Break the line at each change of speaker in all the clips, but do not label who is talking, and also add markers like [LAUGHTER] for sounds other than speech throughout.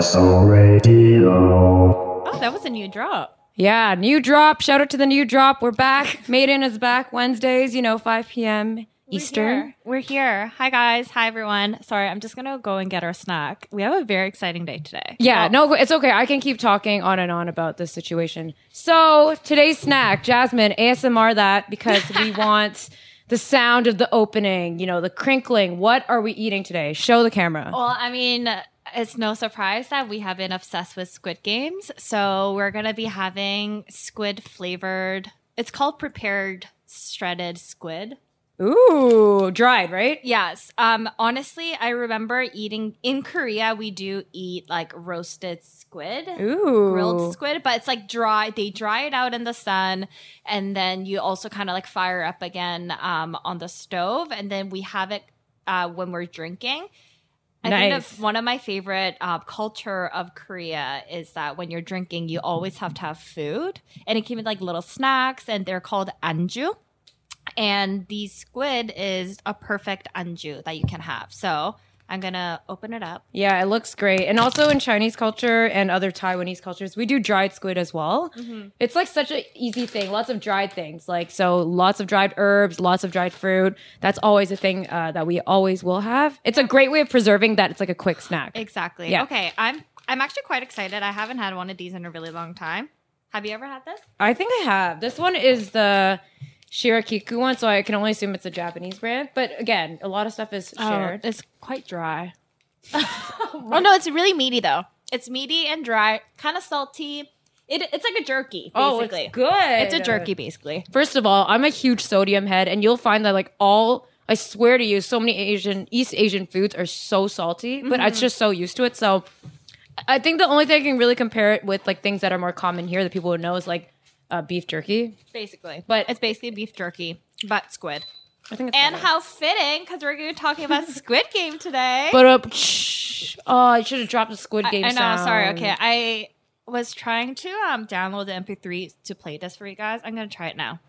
SO Radio.
Oh, that was a new drop.
Yeah, new drop. Shout out to the new drop. We're back. [LAUGHS] Maiden is back Wednesdays, you know, 5 p.m. Eastern.
We're here. We're here. Hi guys. Hi everyone. Sorry, I'm just gonna go and get our snack. We have a very exciting day today.
Yeah,
Well,
no, it's okay. I can keep talking on and on about this situation. So, today's snack, Jasmine, ASMR that because we [LAUGHS] want the sound of the opening, you know, the crinkling. What are we eating today? Show the camera.
Well, I mean, it's no surprise that we have been obsessed with squid games. So we're gonna be having squid flavored. It's called prepared shredded squid.
Ooh, dried, right?
Yes. Um, honestly, I remember eating in Korea. We do eat like roasted squid.
Ooh.
grilled squid, but it's like dry. They dry it out in the sun, and then you also kind of like fire up again um, on the stove, and then we have it uh, when we're drinking. I think
Nice.
that one of my favorite uh, culture of Korea is that when you're drinking, you always have to have food, and it came with like little snacks, and they're called anju. And the squid is a perfect anju that you can have. So I'm gonna open it up.
Yeah, it looks great. And also in Chinese culture and other Taiwanese cultures, we do dried squid as well. It's like such an easy thing. Lots of dried things. Like, so lots of dried herbs, lots of dried fruit. That's always a thing uh, that we always will have. It's a great way of preserving that. It's like a quick snack.
Exactly.
Yeah.
Okay, I'm I'm actually quite excited. I haven't had one of these in a really long time. Have you ever had this?
I think I have. This one is the Shirakiku one, so I can only assume it's a Japanese brand. But again, a lot of stuff is shared.
it's quite dry. [LAUGHS] oh no, it's really meaty though. It's meaty and dry, kind of salty. It, it's like a jerky,
oh,
basically.
it's good.
It's a jerky, basically.
First of all, I'm a huge sodium head, and you'll find that like all I swear to you, so many Asian East Asian foods are so salty, but
Mm-hmm.
it's just so used to it. So I think the only thing I can really compare it with like things that are more common here that people would know is like uh, beef jerky.
Basically,
But-
it's basically beef jerky, but squid.
I think it's
And
better.
how fitting, because we're going to be talking about [LAUGHS] Squid Game today.
But uh, oh, I should have dropped the Squid Game.
I know. Sorry. Okay, I was trying to um download the MP3 to play this for you guys. I'm gonna try it now.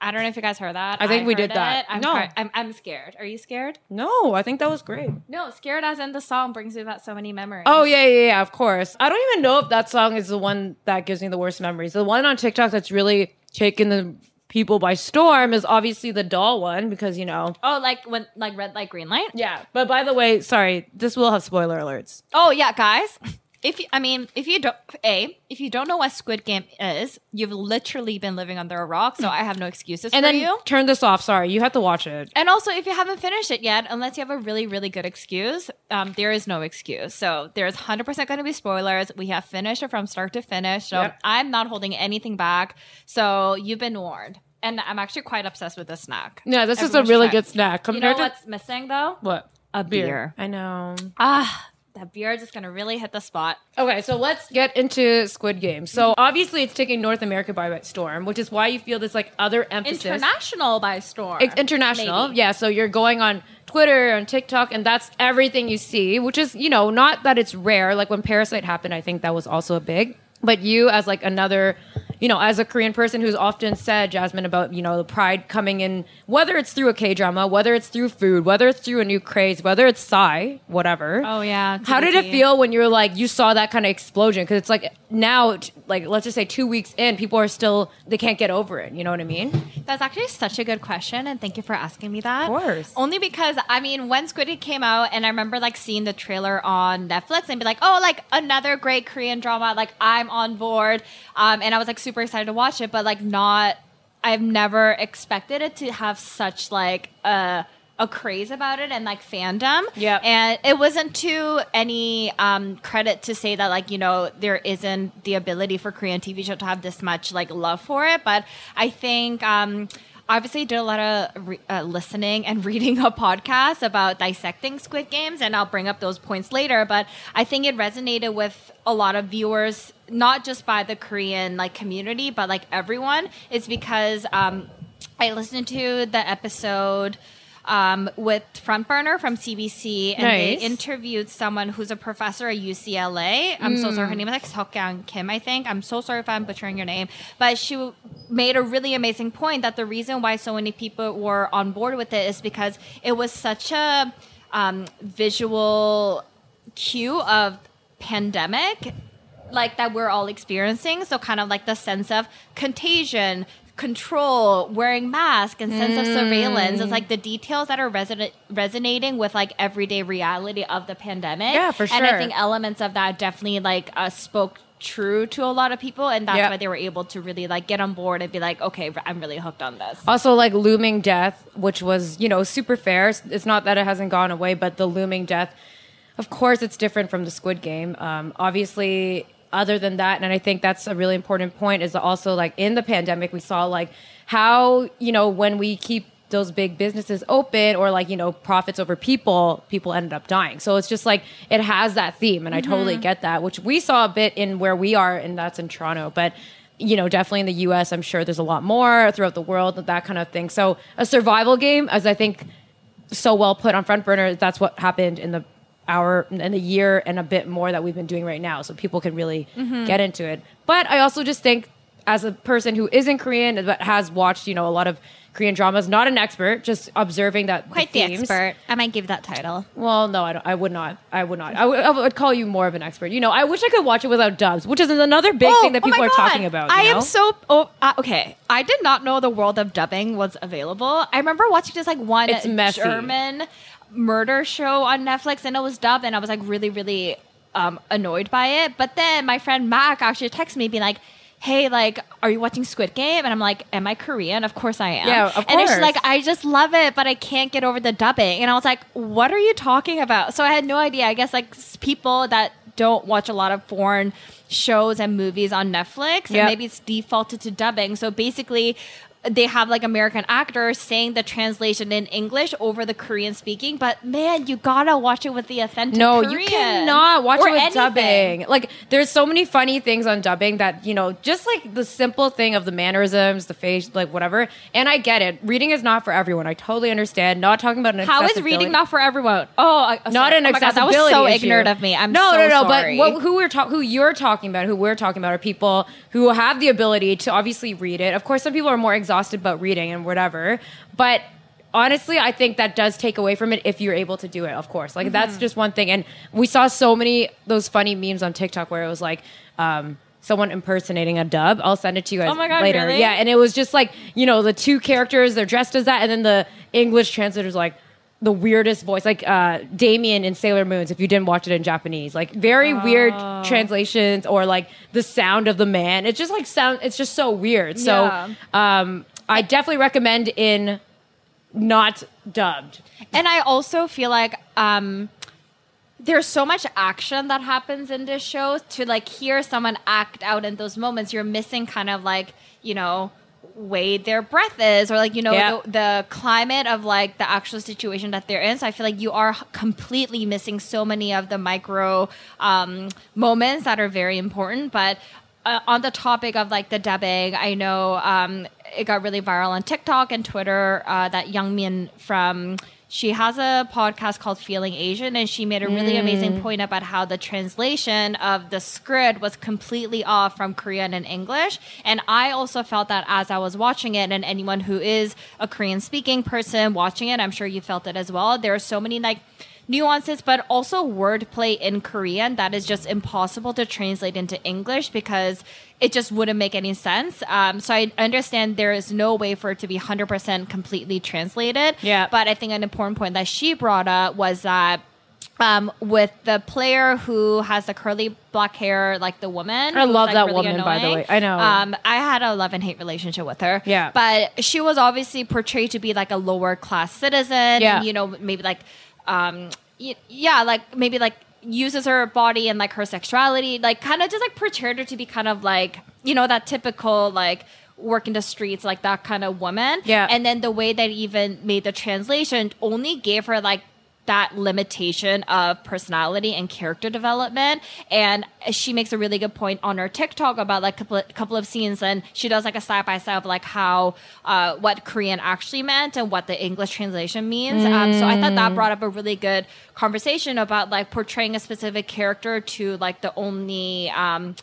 I don't know if you guys heard that.
I think we did that.
it. I'm,
No.
I'm I'm scared. Are you scared?
No, I think that was great.
No, scared as in the song brings me back so many memories.
Oh yeah, yeah, yeah. Of course. I don't even know if that song is the one that gives me the worst memories. The one on TikTok that's really taken the people by storm is obviously the doll one because you know.
Oh, like when like red light, green light.
Yeah. But by the way, sorry, this will have spoiler alerts.
Oh yeah, guys. [LAUGHS] If you, I mean, if you don't, a, if you don't know what Squid Game is, you've literally been living under a rock. So I have no excuses
And
for
then
you.
turn this off. Sorry, you have to watch it.
And also, if you haven't finished it yet, unless you have a really, really good excuse, um, there is no excuse. So there's 100% going to be spoilers. We have finished it from start to finish. So
Yep.
I'm not holding anything back. So you've been warned. And I'm actually quite obsessed with this snack.
Yeah, this is a really
try.
good snack
You know
compared to
what's missing though?
what
A beer.
I know.
Ah, that beer is just going to really hit the spot.
Okay, so let's get into Squid Game. So obviously, it's taking North America by storm, which is why you feel this like other emphasis.
International by storm.
It's international.
Maybe.
Yeah, so you're going on Twitter, on TikTok, and that's everything you see, which is, you know, not that it's rare. Like when Parasite happened, I think that was also a big. But you, as like another, you know, as a Korean person who's often said, Jasmine, about, you know, the pride coming in, whether it's through a K drama, whether it's through food, whether it's through a new craze, whether it's Psy, whatever.
Oh, yeah.
How did it feel when you were like, you saw that kind of explosion? Because it's like now, like, let's just say two weeks in, people are still, they can't get over it. You know what I mean?
That's actually such a good question, and thank you for asking me that.
Of course.
Only because I mean, when Squid Game came out, and I remember like seeing the trailer on Netflix and be like, "Oh, like another great Korean drama." Like I'm on board, um, and I was like super excited to watch it, but like not. I've never expected it to have such like a a craze about it and like fandom.
Yeah.
And it wasn't to any um, credit to say that like you know there isn't the ability for Korean TV show to have this much like love for it, but I think. Um, Obviously, did a lot of re- uh, listening and [LAUGHS] reading a podcast about dissecting Squid Games, and I'll bring up those points later. But I think it resonated with a lot of viewers, not just by the Korean like community, but like everyone. It's because um, I listened to the episode um, with Front Burner from CBC, and they interviewed someone who's a professor at UCLA. I'm so sorry. Her name is like Seokkyang Kim, I think. I'm so sorry if I'm butchering your name, but she w- made a really amazing point that the reason why so many people were on board with it is because it was such a um, visual cue of pandemic like that we're all experiencing so kind of like the sense of contagion control wearing mask and sense of surveillance it's like the details that are reson- resonating with like everyday reality of the pandemic
Yeah, for sure.
and i think elements of that definitely like uh, spoke true to a lot of people and that's
Yeah.
why they were able to really like get on board and be like okay i'm really hooked on this
Also, like looming death, which was you know super fair. It's not that it hasn't gone away, but the looming death, of course, it's different from the Squid Game. Um, obviously, other than that, and I think that's a really important point. Is also like in the pandemic, we saw like how you know when we keep those big businesses open or like you know profits over people people ended up dying. So it's just like it has that theme and i totally mm-hmm. get that which we saw a bit in where we are and that's in toronto. But you know definitely in the us i'm sure there's a lot more throughout the world that kind of thing. So a survival game as i think so well put on front burner that's what happened in the hour and the year and a bit more that we've been doing right now so people can really get into it but i also just think as a person who isn't korean but has watched you know a lot of korean dramas not an expert just observing that
quite the,
themes.
expert i might give that title
well no I, don't, I would not i would not I would, call you more of an expert you know i wish i could watch it without dubs which is another big thing that
oh
people
my
are
God.
talking about
I
know?
am so oh, uh, okay. I did not know the world of dubbing was available. I remember watching just like one
It's messy.
German murder show on Netflix, and it was dubbed, and I was like really, really um, annoyed by it. But then my friend Mac actually texted me, being like. Hey, like, are you watching Squid Game? And I'm like, Am I Korean? Of course I am.
Yeah, of course.
And it's like, I just love it, but I can't get over the dubbing. And I was like, What are you talking about? So I had no idea. I guess like people that don't watch a lot of foreign shows and movies on Netflix, and maybe it's defaulted to dubbing. So basically, they have like American actors saying the translation in English over the Korean speaking. But man, you gotta watch it with the authentic.
No,
Korean.
you cannot watch
Or
it with
anything.
dubbing. Like, there's so many funny things on dubbing that you know, just like the simple thing of the mannerisms, the face, like whatever. And I get it. Reading is not for everyone. I totally understand. Not talking about an
How is reading not for everyone? Oh, I,
not an
oh my God, That was so
issue.
ignorant of me. I'm
no,
so
no, no.
sorry.
But what, who we're talking, who you're talking about, who we're talking about, are people who have the ability to obviously read it. Of course, some people are more exhausted about reading and whatever. But honestly, I think that does take away from it if you're able to do it. Of course, like that's
Mm-hmm.
just one thing. And we saw so many those funny memes on TikTok where it was like. Um, Someone impersonating a dub. I'll send it to you guys
Oh God,
later.
really?
Yeah, and it was just like you know the two characters they're dressed as that, and then the English translator's like the weirdest voice, like uh, Damien in Sailor Moons. If you didn't watch it in Japanese, like very weird
Oh.
translations, or like the sound of the man. It's just like sound. It's just so weird. So
Yeah.
um, I definitely recommend in not dubbed.
And I also feel like um there's so much action that happens in this show to like hear someone act out in those moments you're missing kind of like you know way their breath is or like you know the, the climate of like the actual situation that they're in so i feel like you are completely missing so many of the micro um, moments that are very important but uh, on the topic of like the dubbing, I know um, it got really viral on TikTok and Twitter. Uh, that Youngmi from she has a podcast called Feeling Asian, and she made a really amazing mm. point about how the translation of the script was completely off from Korean and English. And I also felt that as I was watching it, and anyone who is a Korean speaking person watching it, I'm sure you felt it as well. There are so many like nuances, but also wordplay in Korean that is just impossible to translate into English because it just wouldn't make any sense. Um, so I understand there is no way for it to be 100% completely translated.
Yeah.
But I think an important point that she brought up was that. Um, with the player who has the curly black hair, like the woman.
I love
like,
that
really
woman, by the way. I know.
Um, I had a love and hate relationship with her.
Yeah.
But she was obviously portrayed to be like a lower class citizen.
Yeah.
And, you know, maybe like, um, y- yeah, like maybe like uses her body and like her sexuality, like kind of just like portrayed her to be kind of like, you know, that typical like work in the streets, like that kind of woman.
Yeah.
And then the way that even made the translation only gave her like that limitation of personality and character development. And she makes a really good point on her TikTok about like a couple, couple of scenes, and she does like a side by side of like how uh, what Korean actually meant and what the English translation means. Um, so I thought that brought up a really good conversation about like portraying a specific character to like the only. Um,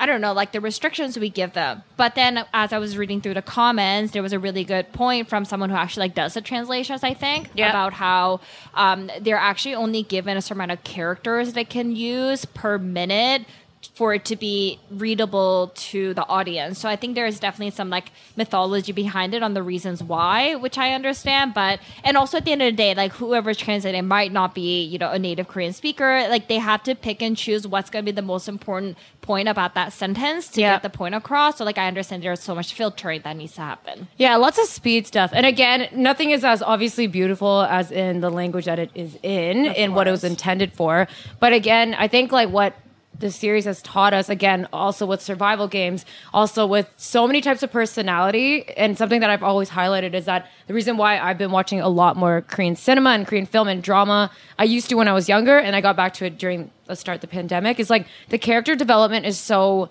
I don't know, like the restrictions we give them. But then as I was reading through the comments, there was a really good point from someone who actually like does the translations, I think,
Yeah.
about how um, they're actually only given a certain amount of characters they can use per minute for it to be readable to the audience. So I think there is definitely some like mythology behind it on the reasons why, which I understand. But and also at the end of the day, like whoever's translating might not be, you know, a native Korean speaker. Like they have to pick and choose what's gonna be the most important point about that sentence to
Yeah.
get the point across. So like I understand there's so much filtering that needs to happen.
Yeah, lots of speed stuff. And again, nothing is as obviously beautiful as in the language that it is in, in what it was intended for. But again, I think like what the series has taught us, again, also with survival games, also with so many types of personality, and something that I've always highlighted is that the reason why I've been watching a lot more Korean cinema and Korean film and drama, I used to when I was younger, and I got back to it during the start of the pandemic, is like the character development is so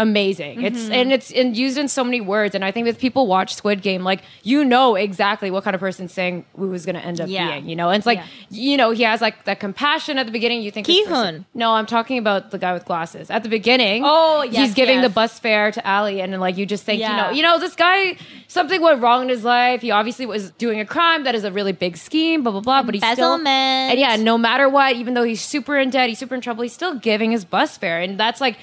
amazing. It's mm-hmm. and it's and used in so many words. And I think if people watch Squid Game, like you know exactly what kind of person Sang Woo is going to end up
Yeah.
being. You know, and it's like
Yeah.
you know he has like that compassion at the beginning. You think this
Ki-hun.
No, I'm talking about the guy with glasses at the beginning.
Oh, yes,
he's giving
yes.
the bus fare to Ali, and then like you just think you know you know this guy something went wrong in his life. He obviously was doing a crime that is a really big scheme. Blah blah blah. But he's still and yeah, no matter what, even though he's super in debt, he's super in trouble. He's still giving his bus fare, and that's like.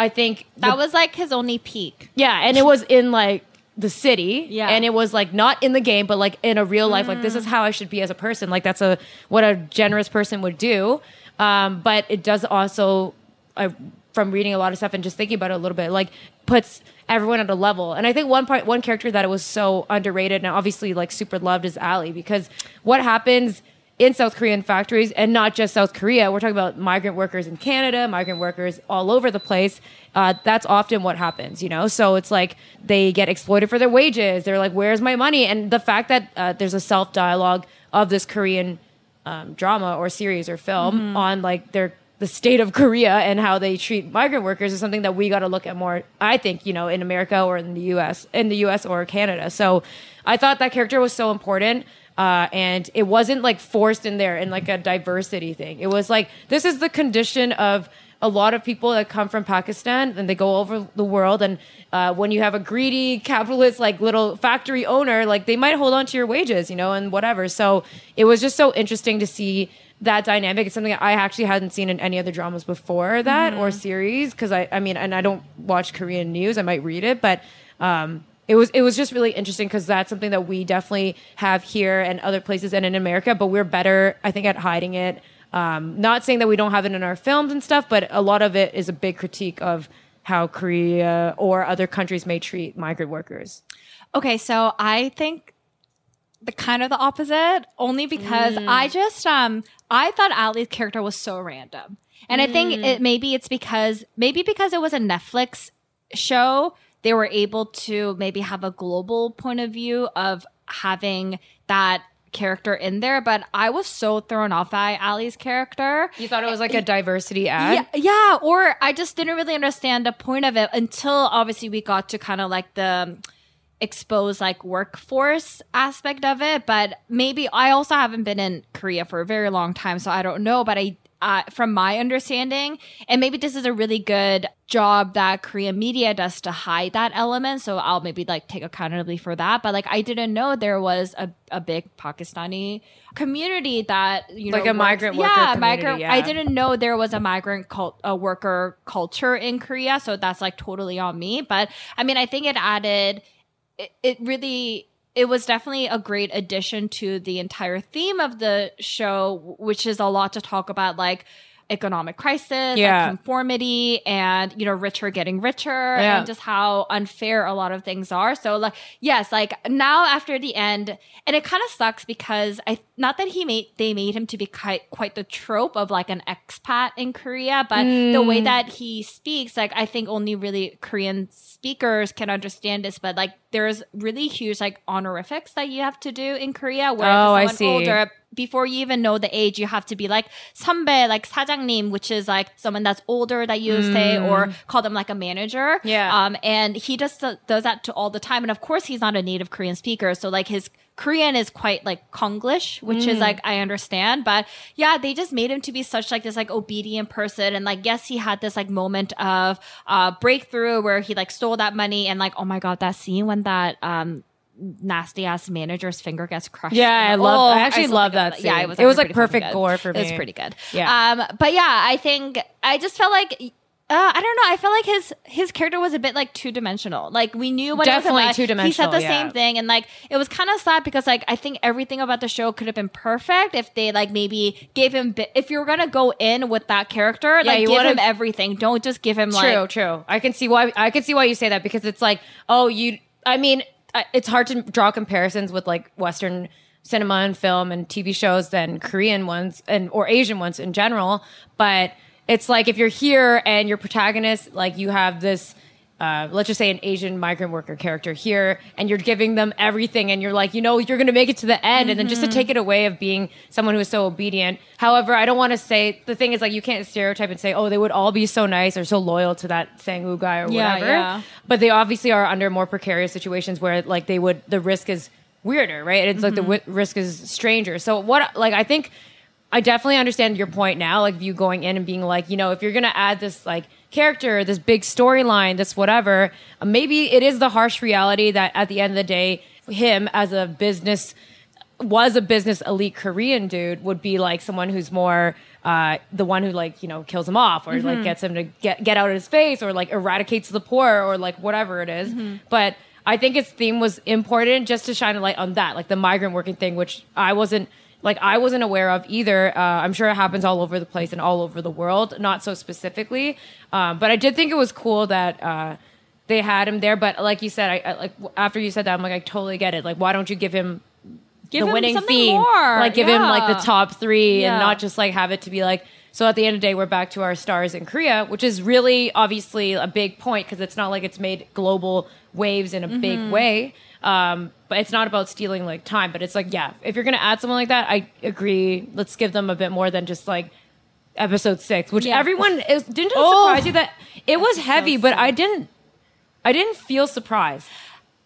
I think
That
the-
was like his only peak.
yeah, and it was in like the city.
Yeah.
And it was like not in the game, but like in a real life, like this is how I should be as a person. Like that's a what a generous person would do. Um, but it does also I from reading a lot of stuff and just thinking about it a little bit, like puts everyone at a level. And I think one part one character that it was so underrated and obviously like super loved is Ali because what happens in South Korean factories and not just South Korea. We're talking about migrant workers in Canada, migrant workers all over the place. Uh, that's often what happens, you know? So it's like they get exploited for their wages. They're like, where's my money? And the fact that uh, there's a self dialogue of this Korean um, drama or series or film on like their the state of Korea and how they treat migrant workers is something that we got to look at more. I think you know in America or in the U.S. in the U.S. or Canada. So I thought that character was so important. Uh, and it wasn't like forced in there in like a diversity thing. It was like this is the condition of a lot of people that come from Pakistan and they go over the world. And uh, when you have a greedy capitalist like little factory owner, like they might hold on to your wages, you know, and whatever. So it was just so interesting to see that dynamic. It's something I actually hadn't seen in any other dramas before that or series because I, I mean, and I don't watch Korean news. I might read it, but um, it was it was just really interesting because that's something that we definitely have here and other places and in America, but we're better, I think, at hiding it. Um, not saying that we don't have it in our films and stuff, but a lot of it is a big critique of how Korea or other countries may treat migrant workers.
Okay, so I think the kind of the opposite, only because I just um I thought Ali's character was so random. And I think it maybe it's because maybe because it was a Netflix show, they were able to maybe have a global point of view of having that character in there, but I was so thrown off by Ali's character.
You thought it was like a diversity ad?
Yeah, yeah, or I just didn't really understand the point of it until obviously we got to kind of like the expose like workforce aspect of it. But maybe I also haven't been in Korea for a very long time, so I don't know. But I, uh, from my understanding, and maybe this is a really good job that Korean media does to hide that element. So I'll maybe like take accountability for that. But like I didn't know there was a, a big Pakistani community that you know Like
a migrant worker
yeah, migrant.
yeah.
I didn't know there was a migrant cult, a worker culture in Korea, so that's like totally on me. But I mean, I think it added, it, it really, it was definitely a great addition to the entire theme of the show, which is a lot to talk about, like economic crisis,
Yeah.
like conformity, and you know, richer getting richer,
Yeah.
and just how unfair a lot of things are. So, like, yes, like now after the end, and it kind of sucks because I not that he made they made him to be quite quite the trope of like an expat in Korea, but the way mm. that he speaks, like I think only really Korean speakers can understand this. But like, there's really huge like honorifics that you have to do in Korea, where
Oh, I
if it's
see.
someone older before you even know the age, you have to be like 선배, like 사장님, which is like someone that's older that you say, or call them like a manager.
Yeah.
Um, and he just does, does that to all the time. And of course, he's not a native Korean speaker, so like his Korean is quite like Konglish, which is like I understand, but yeah, they just made him to be such like this like obedient person, and like yes, he had this like moment of uh breakthrough where he like stole that money, and like oh my god, that scene when that um nasty ass manager's finger gets crushed.
Yeah, I love- I
I
actually
still
love that
of Yeah, it was.
It was, like, perfect gore for
It was pretty good.
Yeah.
Um, but yeah, I think I just felt like. Uh, I don't know. I felt like his his character was a bit like two dimensional. Like we knew what
Definitely
was about.
Two-dimensional, He
said the
yeah.
same thing, and like it was kind of sad because like I think everything about the show could have been perfect if they like maybe gave him. Bi- if you were gonna go in with that character, like
you
give him everything. Don't just give him
True,
like
true. True. I can see why. I can see why you say that because it's like, oh, you. I mean, it's hard to draw comparisons with like Western cinema and film and TV shows than Korean ones and or Asian ones in general. But it's like if you're here and your protagonist, like you have this. Uh, let's just say an Asian migrant worker character here, and you're giving them everything, and you're like, you know, you're going to make it to the end, and then just to take it away of being someone who is so obedient. However, I don't want to say the thing is like you can't stereotype and say, oh, they would all be so nice or so loyal to that Sang Woo guy or
Yeah,
whatever.
yeah.
But they obviously are under more precarious situations where like they would the risk is weirder, right? It's like the wi- risk is stranger. So what like I think I definitely understand your point now, like you going in and being like, you know, if you're gonna add this like character, this big storyline, this whatever, uh, maybe it is the harsh reality that at the end of the day, him as a business was a business elite Korean dude would be like someone who's more uh, the one who like you know kills him off or like gets him to get get out of his face or like eradicates the poor or like whatever it is. But I think its theme was important just to shine a light on that, like the migrant working thing, which I wasn't like I wasn't aware of either. Uh, I'm sure it happens all over the place and all over the world, not so specifically. Um, but I did think it was cool that. Uh, they had him there, but like you said, I, I like after you said that, I'm like, I totally get it. Like, why don't you give him
Give
the
him
winning
something
theme.
more.
Like give him like the top three
Yeah.
and not just like have it to be like. So at the end of the day, we're back to our stars in Korea, which is really obviously a big point because it's not like it's made global waves in a
Mm-hmm.
big way. Um, but it's not about stealing like time. But it's like, yeah, if you're gonna add someone like that, I agree. Let's give them a bit more than just like episode six, which
Yeah.
everyone is. Didn't it
Oh.
surprise you that it was heavy, but I didn't. I didn't feel surprised.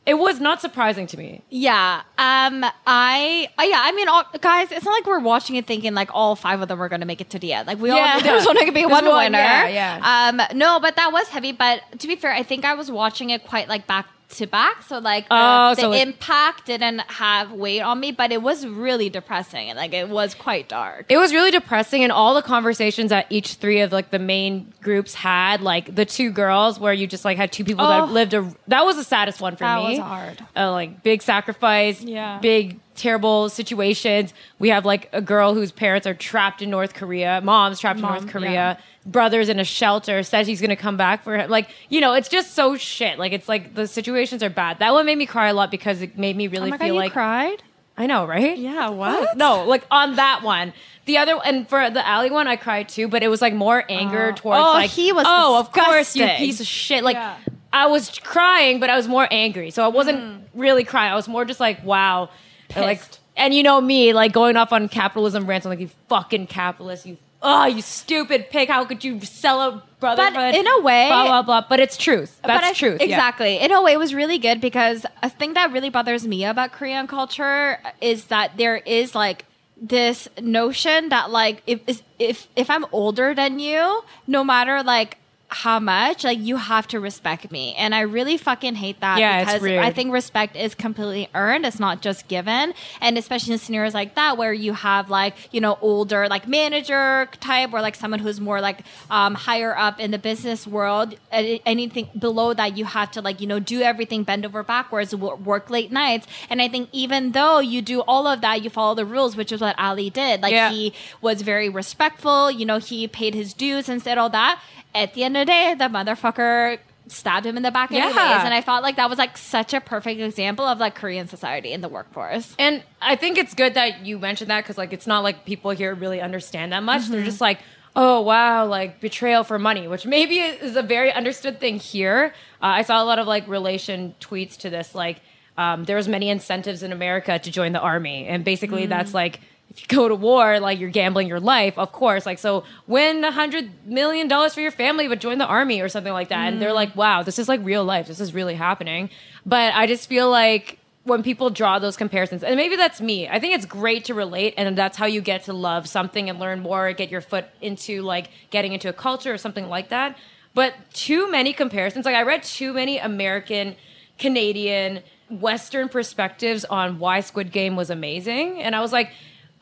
It was not surprising to me.
Yeah. Um. I. Uh, yeah. I mean, all, guys, it's not like we're watching it thinking like all five of them are going to make it to the end. Like we
Yeah.
all [LAUGHS] there's only going to be one
one,
winner.
yeah, yeah.
Um. No, but that was heavy. But to be fair, I think I was watching it quite like back to back. So like the,
Oh,
the
so
impact didn't have weight on me, but it was really depressing and like it was quite dark.
It was really depressing, and all the conversations that each three of like the main groups had, like the two girls, where you just like had two people
Oh.
that lived a. That was the saddest one for
That
me.
That was hard.
Uh, like big sacrifice,
Yeah.
big terrible situations. We have like a girl whose parents are trapped in North Korea, mom's trapped
Mom,
in North Korea.
yeah.
Brothers in a shelter says he's gonna come back for her. Like you know, it's just so shit. Like it's like the situations are bad. That one made me cry a lot because it made me really
oh God,
feel
you
like
cried.
I know, right?
Yeah. What?
No, like on that one. The other and for the Ali one, I cried too, but it was like more anger
Oh.
towards
Oh,
like
he was
oh, of course, you
disgusting.
piece of shit. Like
Yeah.
I was crying, but I was more angry, so I wasn't mm. really crying. I was more just like wow, like and you know me, like going off on capitalism rants. I'm like you fucking capitalist, you oh you stupid pig. How could you sell a brotherhood?
in a way-
blah blah blah. But it's truth. That's
I,
truth. yeah.
Exactly. In a way, it was really good because a thing that really bothers me about Korean culture is that there is like this notion that like if if if I'm older than you, no matter like how much like you have to respect me. And i really fucking hate that
Yeah, it's
because i think respect is completely earned. It's not just given. And especially in scenarios like that where you have like you know older like manager type or like someone who's more like um, higher up in the business world anything below that you have to like you know do everything bend over backwards work late nights. And i think even though you do all of that you follow the rules which is what ali did. Like
Yeah.
he was very respectful. You know he paid his dues and said all that at the end of the day the motherfucker stabbed him in the back
Yeah.
anyways and i felt like that was like such a perfect example of like korean society in the workforce
And I think it's good that you mentioned that because like it's not like people here really understand that much. They're just like, oh wow, like betrayal for money, which maybe is a very understood thing here. Uh, I saw a lot of like relation tweets to this, like um, there was many incentives in America to join the army, and basically that's like if you go to war, like you're gambling your life, of course. Like, so win a hundred million dollars for your family, but join the army or something like that. And they're like, wow, this is like real life. This is really happening. But I just feel like when people draw those comparisons, and maybe that's me, I think it's great to relate, and that's how you get to love something and learn more, get your foot into like getting into a culture or something like that. But too many comparisons, like I read too many American, Canadian, Western perspectives on why Squid Game was amazing, and I was like,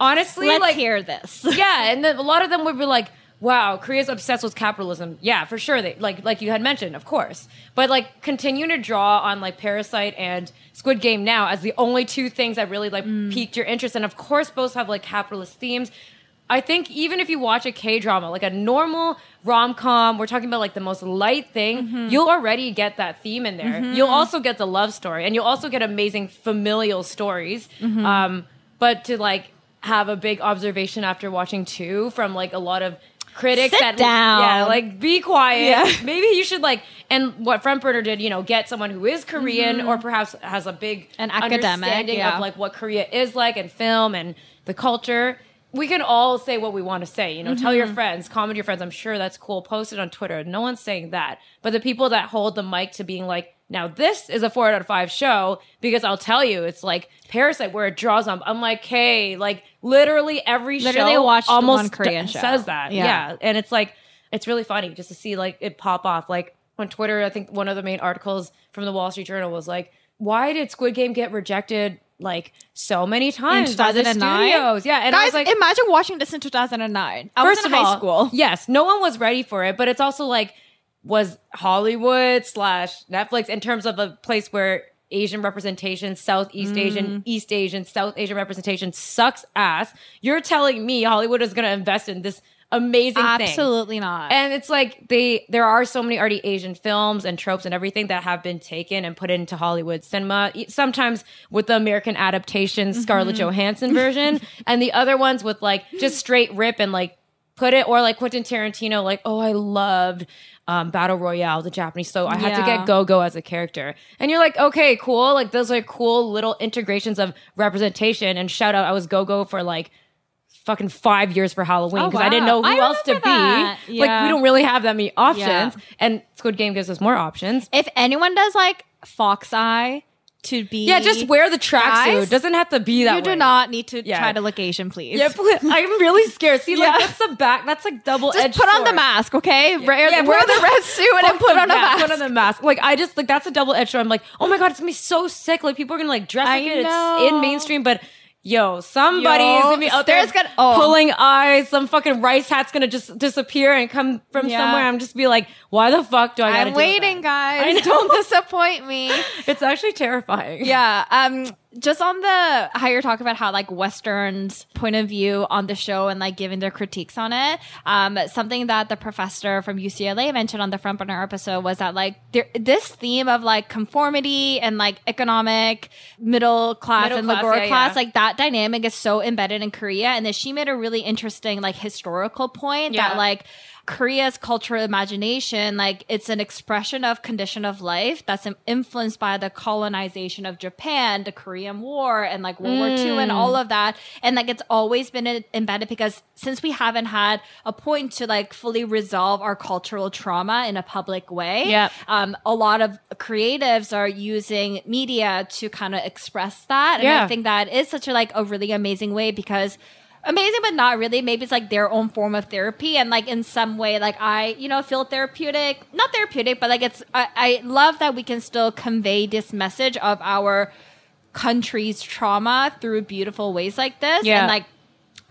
honestly,
Let's
like
hear this. [LAUGHS]
yeah, and then a lot of them would be like, "Wow, Korea's obsessed with capitalism." Yeah, for sure. They like like you had mentioned, of course. But like continuing to draw on like Parasite and Squid Game now as the only two things that really like mm. piqued your interest, and of course both have like capitalist themes. I think even if you watch a K drama, like a normal rom com, we're talking about like the most light thing, mm-hmm. you'll already get that theme in there. Mm-hmm. You'll also get the love story, and you'll also get amazing familial stories. Mm-hmm. Um, but to like have a big observation after watching two from like a lot of critics
Sit
that
down.
yeah like be quiet
Yeah. [LAUGHS]
maybe you should like and what front burner did you know get someone who is korean mm-hmm. or perhaps has a big
An academic,
understanding
yeah.
of like what korea is like and film and the culture we can all say what we want to say you know tell your mm-hmm. friends comment your friends. I'm sure that's cool. Post it on twitter. No one's saying that. But the people that hold the mic to being like now this is a four out of five show because i'll tell you it's like parasite where it draws on i'm like hey like literally every
Literally
show
watched
almost
one Korean
d-
show.
says that.
Yeah.
yeah. And it's like it's really funny just to see like it pop off. Like on twitter i think one of the main articles from the wall street journal was like why did squid game get rejected like so many times the
2009.
studios yeah and i was like
imagine watching this in 2009. I was in
of
high
all,
school.
yes no one was ready for it but it's also like was hollywood slash netflix in terms of a place where asian representation southeast
Mm.
asian east asian south asian representation sucks ass you're telling me hollywood is going to invest in this amazing thing
Absolutely not.
and it's like they there are so many already Asian films and tropes and everything that have been taken and put into Hollywood cinema. Sometimes with the American adaptation Scarlett Johansson version, [LAUGHS] and the other ones with like just straight rip and like put it or like Quentin Tarantino, like oh I loved um, Battle Royale, the Japanese, so I had to get Gogo as a character, and you're like okay cool, like those are cool little integrations of representation. And shout out, I was Gogo for like. Fucking five years for Halloween
Oh,
because I didn't know who
I
else to
remember
be.
that.
Like we don't really have that many options,
Yeah.
and Squid Game gives us more options.
if anyone does like Fox Eye to be
Yeah, just wear the tracksuit. Doesn't have to be that
you do
way.
not need to
Yeah.
try to look Asian, please.
Yeah, please. [LAUGHS] I'm really scared. See,
Yeah.
like that's the back. That's like double
Just put on the mask, okay? Wear,
Yeah,
wear
put
the red suit and put
the-
on a mask.
Put on the mask. Like I just like that's a double edged. I'm like, oh my god, it's gonna be so sick. Like people are gonna like dress like it. It's in mainstream, but. Yo, somebody's
Yo,
gonna be out there
gonna- oh.
pulling eyes. Some fucking rice hat's gonna just disappear and come from
Yeah.
somewhere. I'm just be like, why the fuck do I?
I'm waiting, guys. [LAUGHS] Don't disappoint me. [LAUGHS]
It's actually terrifying.
yeah. Um. Just on the how you're talking about how like Westerns point of view on the show and like giving their critiques on it. Um. Something that the professor from UCLA mentioned on the front burner episode was that like there, this theme of like conformity and like economic middle class
Middle
and
class,
lower
yeah,
class
yeah.
like that dynamic is so embedded in Korea. And then she made a really interesting like historical point
Yeah.
that like Korea's cultural imagination, like it's an expression of condition of life that's influenced by the colonization of Japan, the Korean War, and like World War II, and all of that. And like it's always been embedded because since we haven't had a point to like fully resolve our cultural trauma in a public way,
Yep.
um, a lot of creatives are using media to kind of express that. And
Yeah.
I think that is such a like a really amazing way because amazing but not really maybe it's like their own form of therapy and like in some way like i you know feel therapeutic not therapeutic but like it's i, I love that we can still convey this message of our country's trauma through beautiful ways like this
Yeah.
and like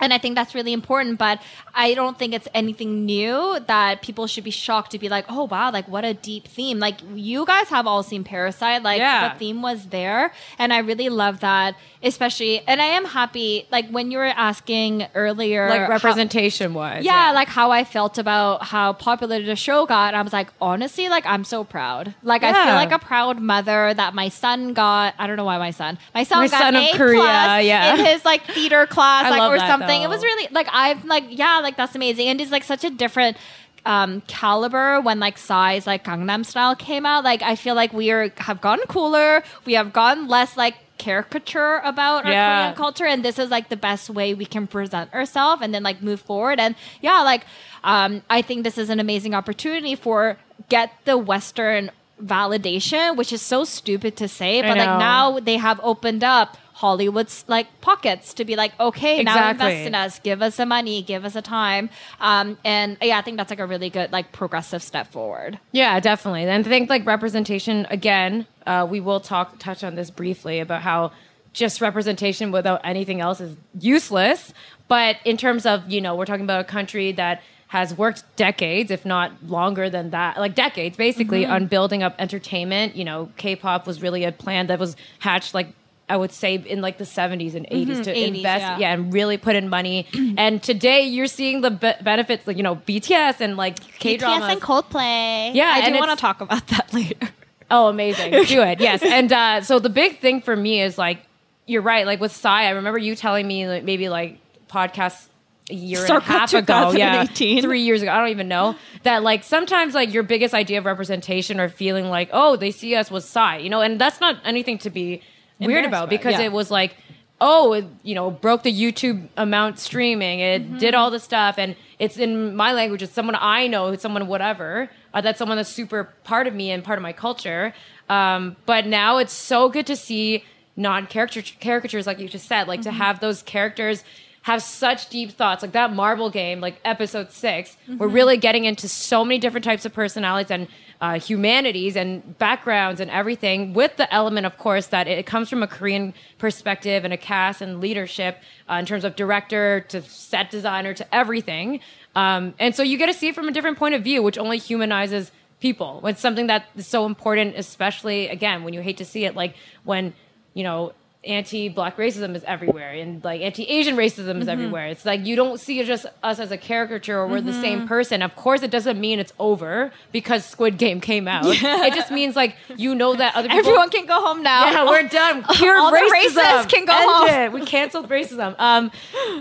and I think that's really important, but I don't think it's anything new that people should be shocked to be like, oh wow, like what a deep theme. Like you guys have all seen Parasite, like
Yeah.
the theme was there. And I really love that, especially, and I am happy, like when you were asking earlier,
like
how-
representation wise.
yeah, like how I felt about how popular the show got. I was like, honestly, like I'm so proud. Like I feel like a proud mother that my son got. I don't know why my son. My son
My
got
son of Korea, yeah.
in his like theater [LAUGHS] class,
I
like or
that,
something. It was really like I'm like yeah, like that's amazing. And it's like such a different um caliber when like Psy like Gangnam Style came out. Like I feel like we are have gotten cooler. We have gotten less like caricature about our
Yeah.
Korean culture, and this is like the best way we can present ourselves, and then like move forward. And yeah, like um, I think this is an amazing opportunity for get the Western validation, which is so stupid to say, but like now they have opened up Hollywood's like pockets to be like, okay, now
Exactly.
invest in us, give us the money, give us the time, um, and yeah, I think that's like a really good like progressive step forward.
Yeah, definitely. And I think like representation again, uh, we will talk touch on this briefly about how just representation without anything else is useless. But in terms of you know, we're talking about a country that has worked decades, if not longer than that, like decades, basically, on building up entertainment. You know, K-pop was really a plan that was hatched like. I would say in like the 70s and 80s to
80s,
invest,
yeah.
yeah, and really put in money. [CLEARS THROAT] and today you're seeing the be- benefits, like you know BTS and like K dramas.
BTS and Coldplay.
Yeah,
I do want to talk about that [LAUGHS] later.
Oh, amazing. Do it. Yes. [LAUGHS] And uh, so the big thing for me is like, you're right. Like with Psy, I remember you telling me like, maybe like podcasts a year and a
Circa
half ago. Yeah.
2018.
Three years ago. I don't even know. That like sometimes like your biggest idea of representation or feeling like, oh, they see us was Psy, you know, and that's not anything to be weird about
by,
because
yeah.
it was like, oh, it, you know, broke the YouTube amount streaming. It
Mm-hmm.
did all the stuff, and it's in my language. It's someone I know, it's someone whatever. Uh, that's someone that's super part of me and part of my culture. Um, but now it's so good to see non-caricature caricatures, like you just said, like
Mm-hmm.
to have those characters have such deep thoughts, like that marble game, like episode 6 we We're
Mm-hmm.
really getting into so many different types of personalities and uh, humanities and backgrounds and everything, with the element, of course, that it comes from a Korean perspective and a cast and leadership uh, in terms of director to set designer to everything. Um, and so you get to see it from a different point of view, which only humanizes people. It's something that is so important, especially again when you hate to see it, like when you know anti-black racism is everywhere and like anti-asian racism
Mm-hmm.
is everywhere it's like you don't see just us as a caricature or we're the
Mm-hmm.
same person of course it doesn't mean it's over because squid game came out [LAUGHS] it just means like you know that other people
Everyone can go home now.
yeah, we're done. [LAUGHS] Pure
All the
racism.
racists can go
End
home.
it. We canceled racism. Um,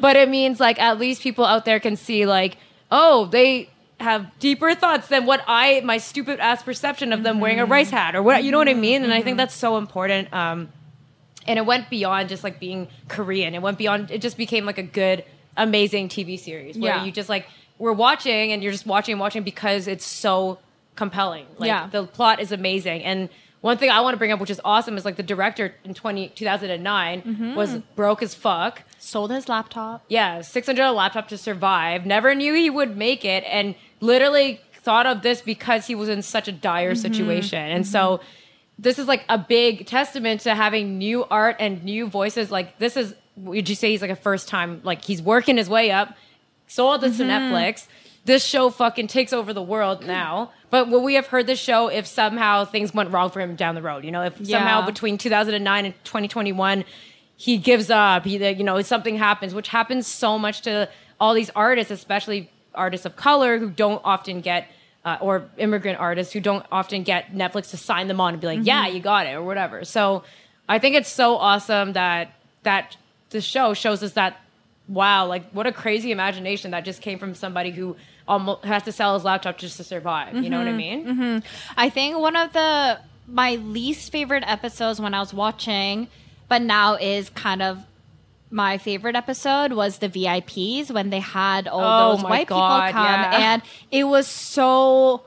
but it means like at least people out there can see like, oh, they have deeper thoughts than what I my stupid ass perception of them wearing a rice hat or what you know what I mean. And I think that's so important. Um, and it went beyond just like being Korean. It went beyond. It just became like a good, amazing TV series where
Yeah.
you just like we're watching and you're just watching and watching because it's so compelling. Like
Yeah.
the plot is amazing. And one thing I want to bring up, which is awesome, is like the director in 20, 2009
Mm-hmm.
was broke as fuck.
Sold his laptop.
Yeah, six hundred dollar laptop to survive. Never knew he would make it, and literally thought of this because he was in such a dire
Mm-hmm.
situation. And so, this is like a big testament to having new art and new voices. Like this is, would you say he's like a first time? Like he's working his way up. Sold this to
Mm-hmm.
Netflix. This show fucking takes over the world now. But would we have heard this show if somehow things went wrong for him down the road? You know, if somehow between 2009 and 2021 he gives up he you know something happens which happens so much to all these artists especially artists of color who don't often get uh, or immigrant artists who don't often get netflix to sign them on and be like mm-hmm. yeah you got it or whatever. So i think it's so awesome that that the show shows us that wow like what a crazy imagination that just came from somebody who almost has to sell his laptop just to survive you know what i mm-hmm. mean? Mm-hmm.
I think one of the my least favorite episodes when I was watching, but now is kind of my favorite episode was the VIPs when they had all
Oh
those white
God,
people come,
yeah.
and it was so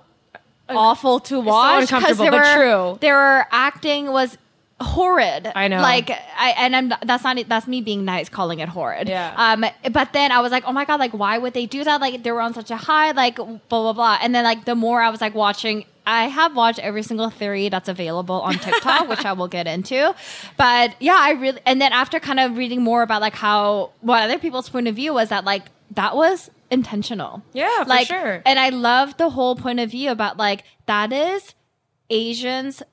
awful to watch they
but
were
true.
their acting was horrid.
I know.
like I and I'm that's not that's me being nice calling it horrid.
Yeah.
Um, but then I was like, oh my god, like why would they do that? Like they were on such a high, like blah blah blah. And then like the more I was like watching, I have watched every single theory that's available on TikTok, which I will get into. But yeah, I really and then after kind of reading more about like how what other people's point of view was that like that was intentional.
Yeah, for
like,
sure.
And I love the whole point of view about like that is Asians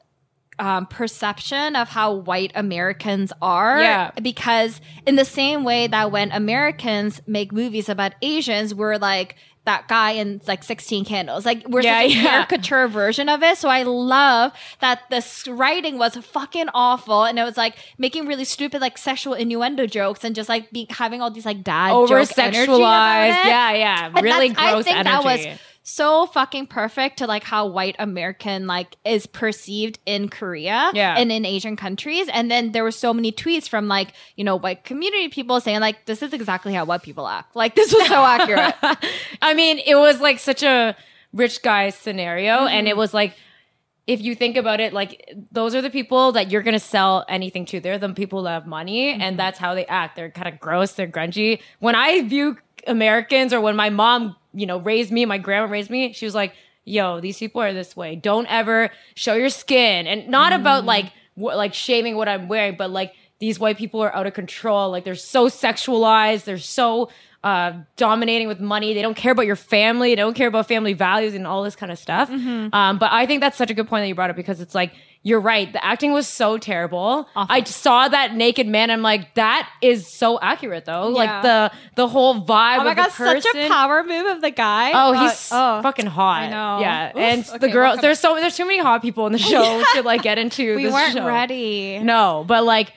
um, perception of how white Americans are.
Yeah.
Because in the same way that when Americans make movies about Asians, we're like that guy in like 16 candles. Like we're
Yeah,
such a
yeah.
caricature version of it. So I love that the writing was fucking awful and it was like making really stupid like sexual innuendo jokes and just like be, having all these like dad
over
joke energy about
sexualized yeah yeah
And
really gross
I think
energy
that was so fucking perfect to like how white American like is perceived in Korea
Yeah.
and in Asian countries. And then there were so many tweets from like, you know, white community people saying like this is exactly how white people act. Like this was so [LAUGHS] accurate.
I mean, it was like such a rich guy scenario, mm-hmm. and it was like. If you think about it, like those are the people that you're gonna sell anything to. They're the people that have money, and mm-hmm. that's how they act. They're kind of gross. They're grungy. When I view Americans, or when my mom, you know, raised me, my grandma raised me, she was like, "Yo, these people are this way. Don't ever show your skin." And not about like wh- like shaming what I'm wearing, but like these white people are out of control. Like they're so sexualized. They're so uh, dominating with money. They don't care about your family. They don't care about family values and all this kind of stuff. Um, but I think that's such a good point that you brought up because it's like you're right. The acting was so terrible. I saw that naked man. I'm like, that is so accurate though. Like the the whole vibe.
oh my
the
god, such a power move of the guy.
Oh,
Uh,
he's
oh.
fucking hot.
I know.
Yeah,
Oof.
and the
Okay,
girls.
welcome-
There's so there's too many hot people in the [LAUGHS] show to like get into.
we
this
weren't
show.
ready.
No, but like,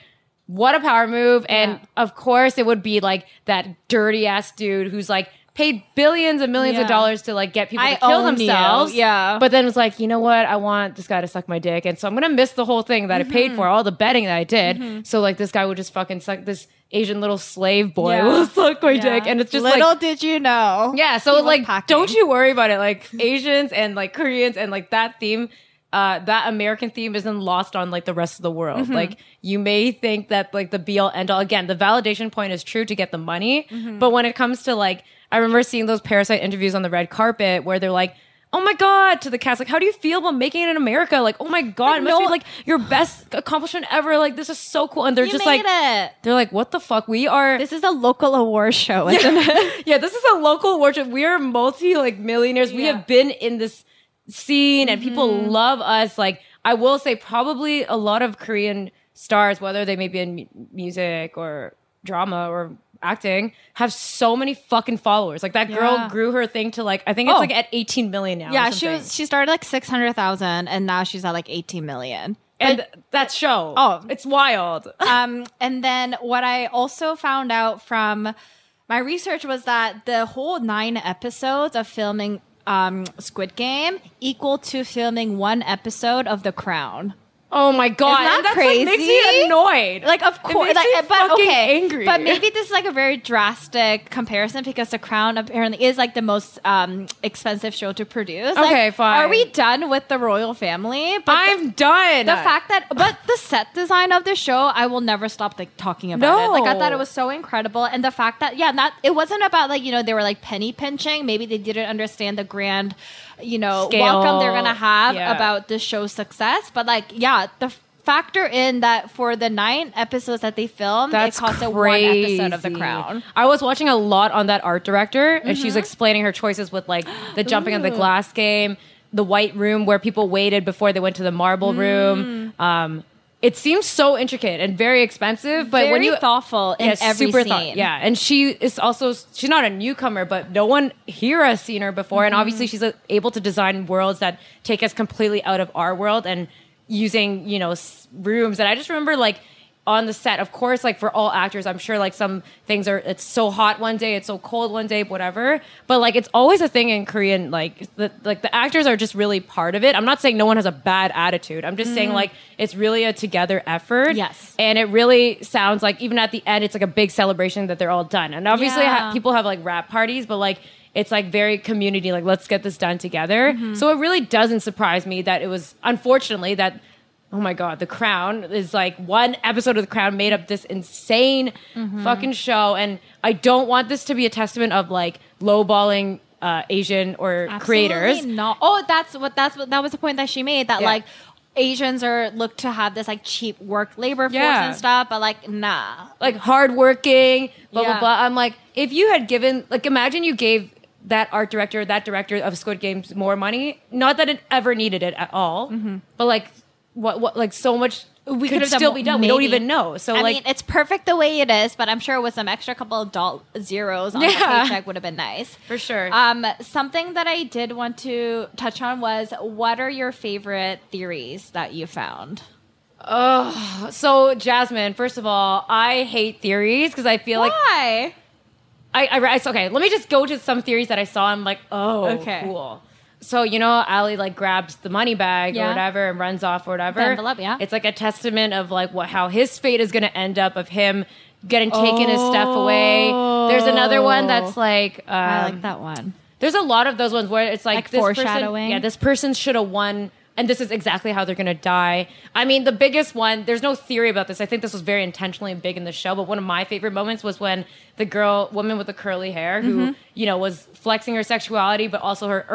what a power move. And
Yeah.
of course, it would be like that dirty ass dude who's like paid billions and millions of dollars to like get people
I
to kill
own you.
themselves.
Yeah.
But then it's like, you know what? I want this guy to suck my dick. And so I'm going to miss the whole thing that I paid
Mm-hmm.
for, all the betting that I did. So like, this guy would just fucking suck this Asian little slave boy
Yeah.
will [LAUGHS] suck my
Yeah.
dick. And it's just like
little
like,
did you know.
yeah, so like,
packing.
don't you worry about it. Like [LAUGHS] Asians and like Koreans and like that theme, uh, that American theme isn't lost on like the rest of the world.
Mm-hmm.
Like you may think that like the be all end all again, the validation point is true to get the money,
Mm-hmm.
but when it comes to like, I remember seeing those Parasite interviews on the red carpet where they're like. Oh my god! To the cast, like, how do you feel about making it in America? Like, oh my god, it must be like your best accomplishment ever. Like, this is so cool. And they're
You
just like,
it.
they're like, what the fuck? We are
This is a local award show, [LAUGHS] isn't it? [LAUGHS]
yeah, this is a local award show We are multi like millionaires. We
Yeah. Mm-hmm.
have been in this scene and people love us. Like I will say probably a lot of Korean stars, whether they may be in mu- music or drama or acting, have so many fucking followers. Like that girl
Yeah.
grew her thing to like I think it's
Oh.
like at 18 million now. or
yeah, she was. She started like six hundred thousand, and now she's at like eighteen million.
and th- that show.
Oh.
it's wild. [LAUGHS]
um, and then what I also found out from my research was that the whole nine episodes of filming um, Squid Game equal to filming one episode of The Crown.
Oh my god,
Isn't that
And that's, like, makes me
crazy?
annoyed.
Like, of course, like, but okay,
angry.
but maybe this is like a very drastic comparison because The Crown apparently is like the most um, expensive show to produce. Like,
Okay, fine.
Are we done with the royal family? But
I'm done.
the fact that but the set design of the show i will never stop like talking about it like i thought it was so incredible and the fact that yeah not it wasn't about like you know they were like penny pinching maybe they didn't understand the grand you know
Scale.
welcome they're gonna have
Yeah.
about the show's success but like yeah the factor in that for the nine episodes that they filmed
That's
it cost a one episode of the crown
I was watching a lot on that art director, and
Mm-hmm.
she's explaining her choices with like the [GASPS] jumping on the glass game, the white room where people waited before they went to the marble
Mm.
room. Um, it seems so intricate and very expensive, but
very
when you
thoughtful in
yeah,
every
super
scene
thought- yeah, and she is also she's not a newcomer, but no one here has seen her before, and
Mm-hmm.
obviously she's uh, able to design worlds that take us completely out of our world and using you know rooms. And I just remember like on the set, of course, like for all actors, I'm sure like some things are it's so hot one day, it's so cold one day, whatever. But like it's always a thing in Korean, like the like the actors are just really part of it. I'm not saying no one has a bad attitude. I'm just saying like it's really a together effort.
Yes.
And it really sounds like even at the end, it's like a big celebration that they're all done. And obviously,
Yeah.
ha- people have like rap parties, but like it's like very community. Like let's get this done together.
Mm-hmm.
So it really doesn't surprise me that it was unfortunately that. Oh my god, The Crown is like one episode of The Crown made up this insane
Mm-hmm.
fucking show, and I don't want this to be a testament of like lowballing uh, Asian or creators.
Not. Oh, that's what that's what that was the point that she made that
Yeah.
like Asians are looked to have this like cheap work labor force
Yeah.
and stuff, but like nah.
like hardworking, blah
Yeah.
blah blah. I'm like, if you had given, like, imagine you gave that art director, that director of Squid Games more money. Not that it ever needed it at all, but like, what what like so much we could
have
still be done. We don't even know. So
I
like,
mean, it's perfect the way it is, but I'm sure with some extra couple of doll- zeros on
Yeah.
the paycheck would have been nice.
for sure.
Um, something that I did want to touch on was what are your favorite theories that you found?
Oh, so Jasmine, first of all, I hate theories because I feel like
Why?
I, I, I okay. Let me just go to some theories that I saw. I'm like, oh,
Okay.
cool. So you know, Ali like grabs the money bag
Yeah.
or whatever and runs off or whatever.
The envelope, yeah.
It's like a testament of like what how his fate is going to end up of him getting taken his stuff away. There's another one that's like um,
I like that one.
There's a lot of those ones where it's like,
Like
this person-
foreshadowing?
yeah, this person should have won, and this is exactly how they're gonna die. I mean, the biggest one. There's no theory about this. I think this was very intentionally big in the show. But one of my favorite moments was when the girl, woman with the curly hair, who
Mm-hmm.
you know was flexing her sexuality, but also her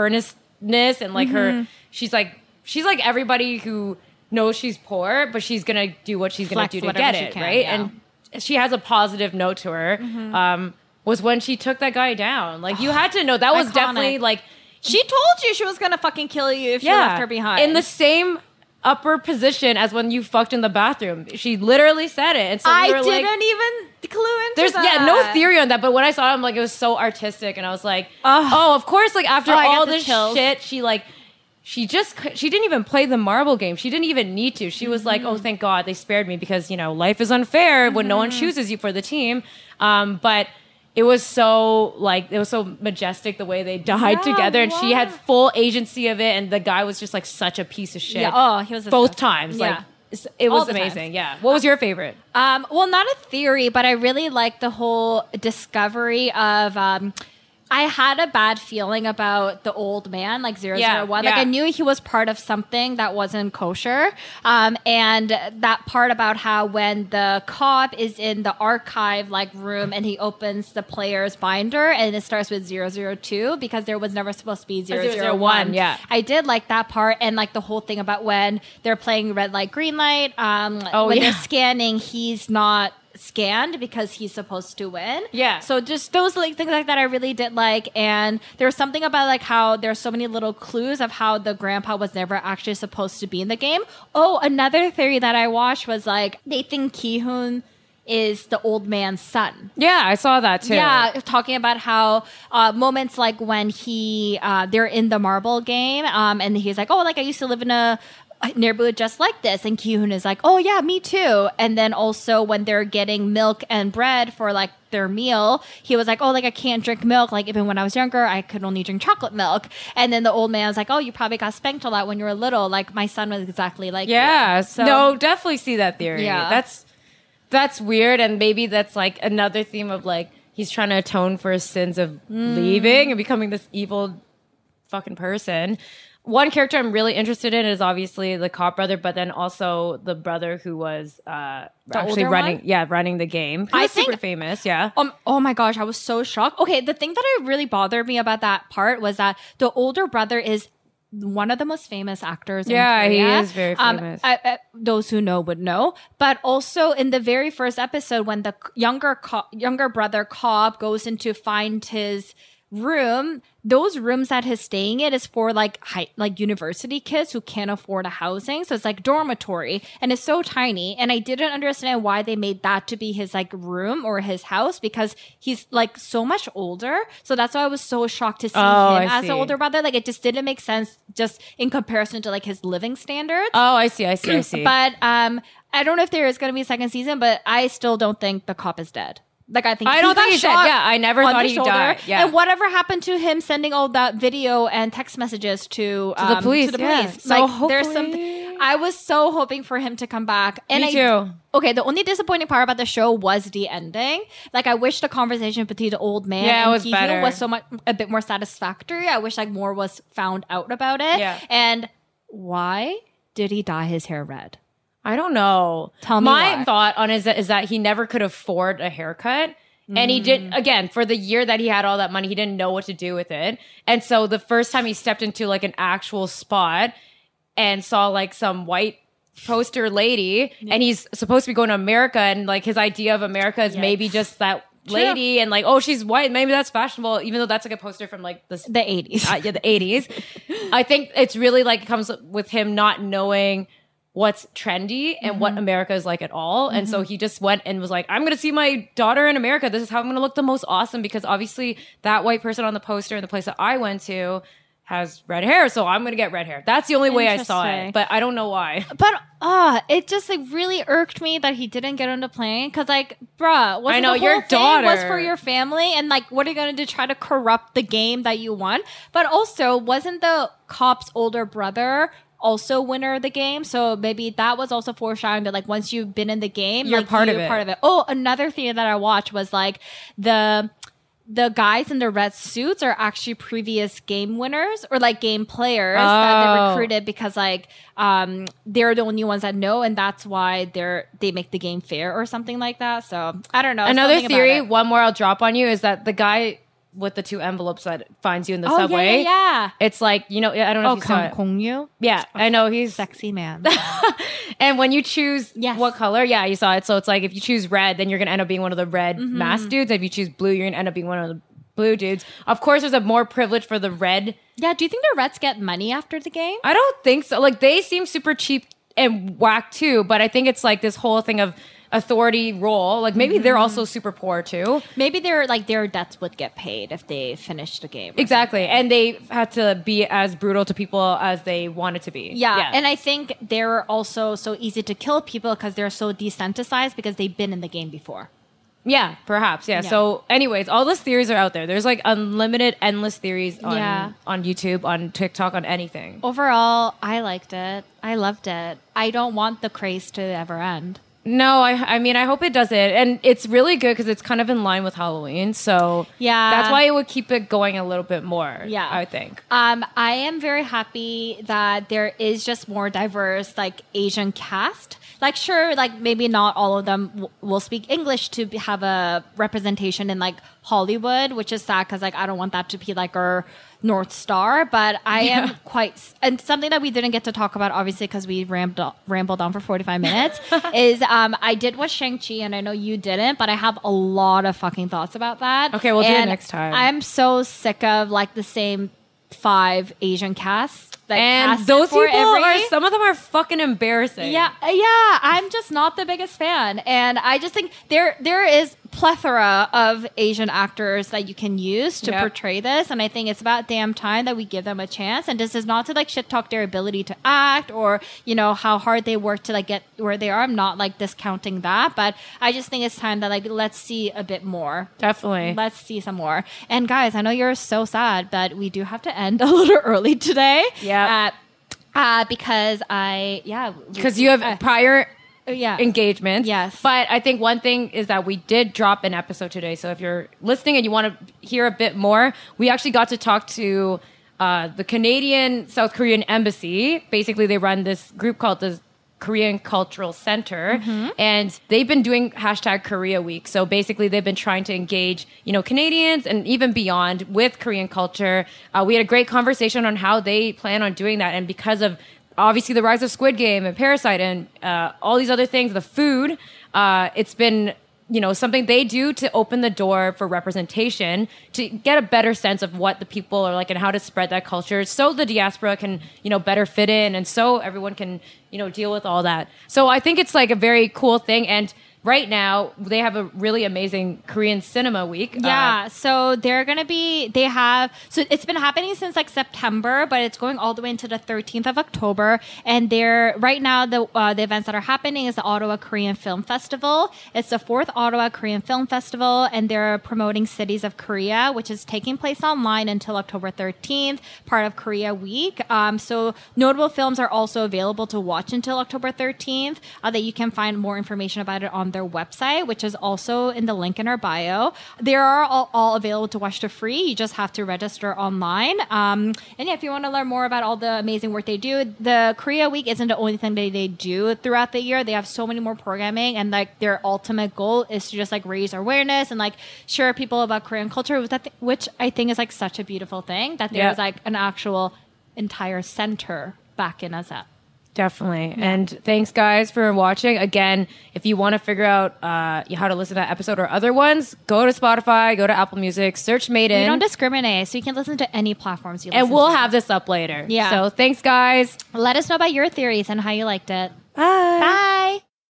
earnestness and like
Mm-hmm.
her. She's like she's like everybody who knows she's poor, but she's gonna do what she's gonna do to get it,
can,
right?
yeah. Mm-hmm.
And she has a positive note to her. Um, was when she took that guy down. Like you had to know that [SIGHS] was
Iconic.
definitely like
She told you she was gonna fucking kill you if you left her behind.
in the same upper position as when you fucked in the bathroom. She literally said it, and so
I
we
didn't
like,
even clue into
"There's
that.
yeah, no theory on that." But when I saw him, like it was so artistic, and I was like,
Ugh.
"Oh, of course!" Like after
Oh,
all this
chills.
shit, she like. She just she didn't even play the marble game. She didn't even need to. She was like, "Oh,
Mm-hmm.
thank God they spared me because you know life is unfair when no one
Mm-hmm.
chooses you for the team." Um, but it was so like it was so majestic the way they died
Yeah,
together, and she had full agency of it. And the guy was just like such a piece of shit.
Yeah, oh, he was
both times.
Yeah.
Like it was
the times.
amazing. Yeah. What was your favorite?
Um, well, not a theory, but I really like the whole discovery of. Um, I had a bad feeling about the old man, like 001.
Yeah,
Like
yeah.
I knew he was part of something that wasn't kosher. Um, and that part about how when the cop is in the archive like room and he opens the player's binder and it starts with 002 because there was never supposed to be 001.
001, yeah.
I did like that part and like the whole thing about when they're playing red light, green light. Um,
Oh,
when
yeah.
they're scanning, he's not scanned because he's supposed to win.
Yeah.
So just those like things like that I really did like. And there was something about like how there's so many little clues of how the grandpa was never actually supposed to be in the game. Oh, another theory that I watched was like they think Gi-hun is the old man's son.
Yeah, I saw that too.
Yeah, talking about how uh, moments like when he uh, they're in the marble game, um, and he's like, "Oh, like I used to live in a neighborhood just like this," and Gi-hun is like, "Oh yeah, me too." And then also when they're getting milk and bread for like their meal, he was like, "Oh, like I can't drink milk. Like even when I was younger, I could only drink chocolate milk." And then the old man was like, "Oh, you probably got spanked a lot when you were little. Like my son was exactly like you."
Yeah.
So
no, definitely see that theory.
Yeah.
That's that's weird and maybe that's like another theme of like he's trying to atone for his sins of
Mm.
leaving and becoming this evil fucking person. One character I'm really interested in is obviously the cop brother, but then also the brother who was uh, actually
older
running,
one?
yeah, running the game. He
I
was super
think-
famous, yeah.
Um, oh my gosh, I was so shocked. Okay, the thing that I really bothered me about that part was that the older brother is one of the most famous actors. in
Yeah, he is very
Um,
famous.
I- I- those who know would know. But also in the very first episode, when the younger co- younger brother Cobb goes in to find his room, those rooms that he's staying in is for like high, like university kids who can't afford a housing. So it's like dormitory and it's so tiny. And I didn't understand why they made that to be his like room or his house because he's like so much older. So that's why I was so shocked to see
Oh,
him
I
as
see.
the older brother. Like it just didn't make sense just in comparison to like his living standards.
oh, I see, I see, I [CLEARS THROAT] see.
But um, I don't know if there is going to be a second season, but I still don't think the cop is dead. Like I think
I
he
don't think he's dead. Yeah, I never thought he
shoulder.
died. Yeah.
and whatever happened to him sending all that video and text messages to,
To the
um,
police,
To the
yeah.
police.
So
like there's
hopefully-
something. I was so hoping for him to come back. And
Me
I,
too.
Okay, the only disappointing part about the show was the ending. Like I wish the conversation between the old man
Yeah,
and
was better.
was so much a bit more satisfactory. I wish like more was found out about it.
Yeah.
And why did he dye his hair red?
I don't know.
Tell me
My
why.
thought on is that, is that he never could afford a haircut. And he
Mm.
did again for the year that he had all that money, he didn't know what to do with it. And so the first time he stepped into like an actual spot and saw like some white poster lady, and he's supposed to be going to America, and like his idea of America is maybe just that lady, and like oh she's white, maybe that's fashionable, even though that's like a poster from like the
The 80s.
uh, yeah, the 80s. [LAUGHS] I think it's really like comes with him not knowing what's trendy and what America is like at all. And so he just went and was like, I'm going to see my daughter in America. This is how I'm going to look the most awesome because obviously that white person on the poster in the place that I went to has red hair, so I'm gonna get red hair. That's the only way I saw it, but I don't know why.
But uh it just like really irked me that he didn't get on the plane because like, bruh,
I know, your
thing was for your family, and like, what are you gonna do? Try to corrupt the game that you won? But also, wasn't the cop's older brother? Also, winner of the game, so maybe that was also foreshadowing that like once you've been in the game,
You're
like,
part of
you're
it.
Part of it. Oh, another thing that I watched was like the the guys in the red suits are actually previous game winners or like game players that they
Oh.
recruited because like um they're the only ones that know and that's why they're they make the game fair or something like that so i don't know
Another theory, one more I'll drop on you, is that the guy with the two envelopes that finds you in the
oh
subway.
yeah yeah, yeah.
It's like you know, I don't know
oh
if you saw it.
Gong Yoo
Yeah, I know he's
sexy man [LAUGHS]
And when you choose
Yes.
what color, yeah, you saw it. So it's like if you choose red, then you're gonna end up being one of the red
Mm-hmm.
mask dudes. If you choose blue, you're gonna end up being one of the blue dudes. Of course, there's a more privilege for the red.
yeah do you think the reds get money after the game
I don't think so. Like they seem super cheap and whack too, but I think it's like this whole thing of authority role. Like maybe they're
Mm-hmm.
also super poor too.
maybe their like their debts would get paid if they finished the game
Exactly. And they had to be as brutal to people as they wanted to be.
Yeah, and I think they're also so easy to kill people because they're so desensitized because they've been in the game before.
Yeah, perhaps. Yeah.
Yeah.
So, anyways, all those theories are out there. There's like unlimited, endless theories on
Yeah.
on YouTube, on TikTok, on anything.
Overall, I liked it. I loved it. I don't want the craze to ever end.
No, I I mean I hope it doesn't, and it's really good because it's kind of in line with Halloween. So
Yeah.
that's why it would keep it going a little bit more.
Yeah.
I think.
Um, I am very happy that there is just more diverse, like Asian cast. Like, sure, like maybe not all of them w- will speak English to have a representation in like Hollywood, which is sad because like I don't want that to be like our north star. But I am quite, and something that we didn't get to talk about, obviously, because we rambled rambled on for forty five minutes, [LAUGHS] is um I did watch Shang Chi, and I know you didn't, but I have a lot of fucking thoughts about that.
Okay, we'll do it next time.
I'm so sick of like the same five Asian casts. That
And those people
every-
are some of them are fucking embarrassing.
yeah, yeah. I'm just not the biggest fan, and I just think there there is plethora of Asian actors that you can use to
Yep.
portray this, and I think it's about damn time that we give them a chance. And this is not to like shit talk their ability to act or you know how hard they work to like get where they are. I'm not like discounting that, but I just think it's time that like let's see a bit more.
definitely.
Let's see some more. And guys, I know you're so sad, but we do have to end [LAUGHS] a little early today.
Yeah.
Uh, uh, because I, yeah.
Because you have
uh,
prior
yeah.
engagements.
Yes.
But I think one thing is that we did drop an episode today. So if you're listening and you want to hear a bit more, we actually got to talk to uh, the Canadian South Korean Embassy. Basically, they run this group called the Korean Cultural Center,
Mm-hmm.
and they've been doing hashtag Korea Week. So basically, they've been trying to engage, you know, Canadians and even beyond with Korean culture. Uh, we had a great conversation on how they plan on doing that, and because of obviously the rise of Squid Game and Parasite and uh, all these other things, the food, uh, it's been you know something they do to open the door for representation to get a better sense of what the people are like and how to spread that culture so the diaspora can you know better fit in and so everyone can you know deal with all that. So i think it's like a very cool thing and right now they have a really amazing korean cinema week Uh,
Yeah, so they're gonna be. They have so it's been happening since like September, but it's going all the way into the 13th of October. And they're right now the uh, the events that are happening is the Ottawa Korean Film Festival. It's the fourth Ottawa Korean Film Festival, and they're promoting Cities of Korea, which is taking place online until October 13th, part of Korea Week. Um, so notable films are also available to watch until October 13th. Uh, that you can find more information about it on their website, which is also in the link in our bio. They are all, all available to watch for free. You just have to register online. Um, and yeah, if you want to learn more about all the amazing work they do, the Korea Week isn't the only thing that they do throughout the year. They have so many more programming, and like their ultimate goal is to just like raise awareness and like share people about Korean culture, which I, thi- which I think is like such a beautiful thing that
Yeah.
there's like an actual entire center backing us up.
Definitely. And thanks, guys, for watching. Again, if you want to figure out uh, how to listen to that episode or other ones, go to Spotify, go to Apple Music, search Made In,
We don't discriminate, so you can listen to any platforms you
like.
and
we'll
to.
have this up later.
Yeah.
So thanks, guys.
Let us know about your theories and how you liked it.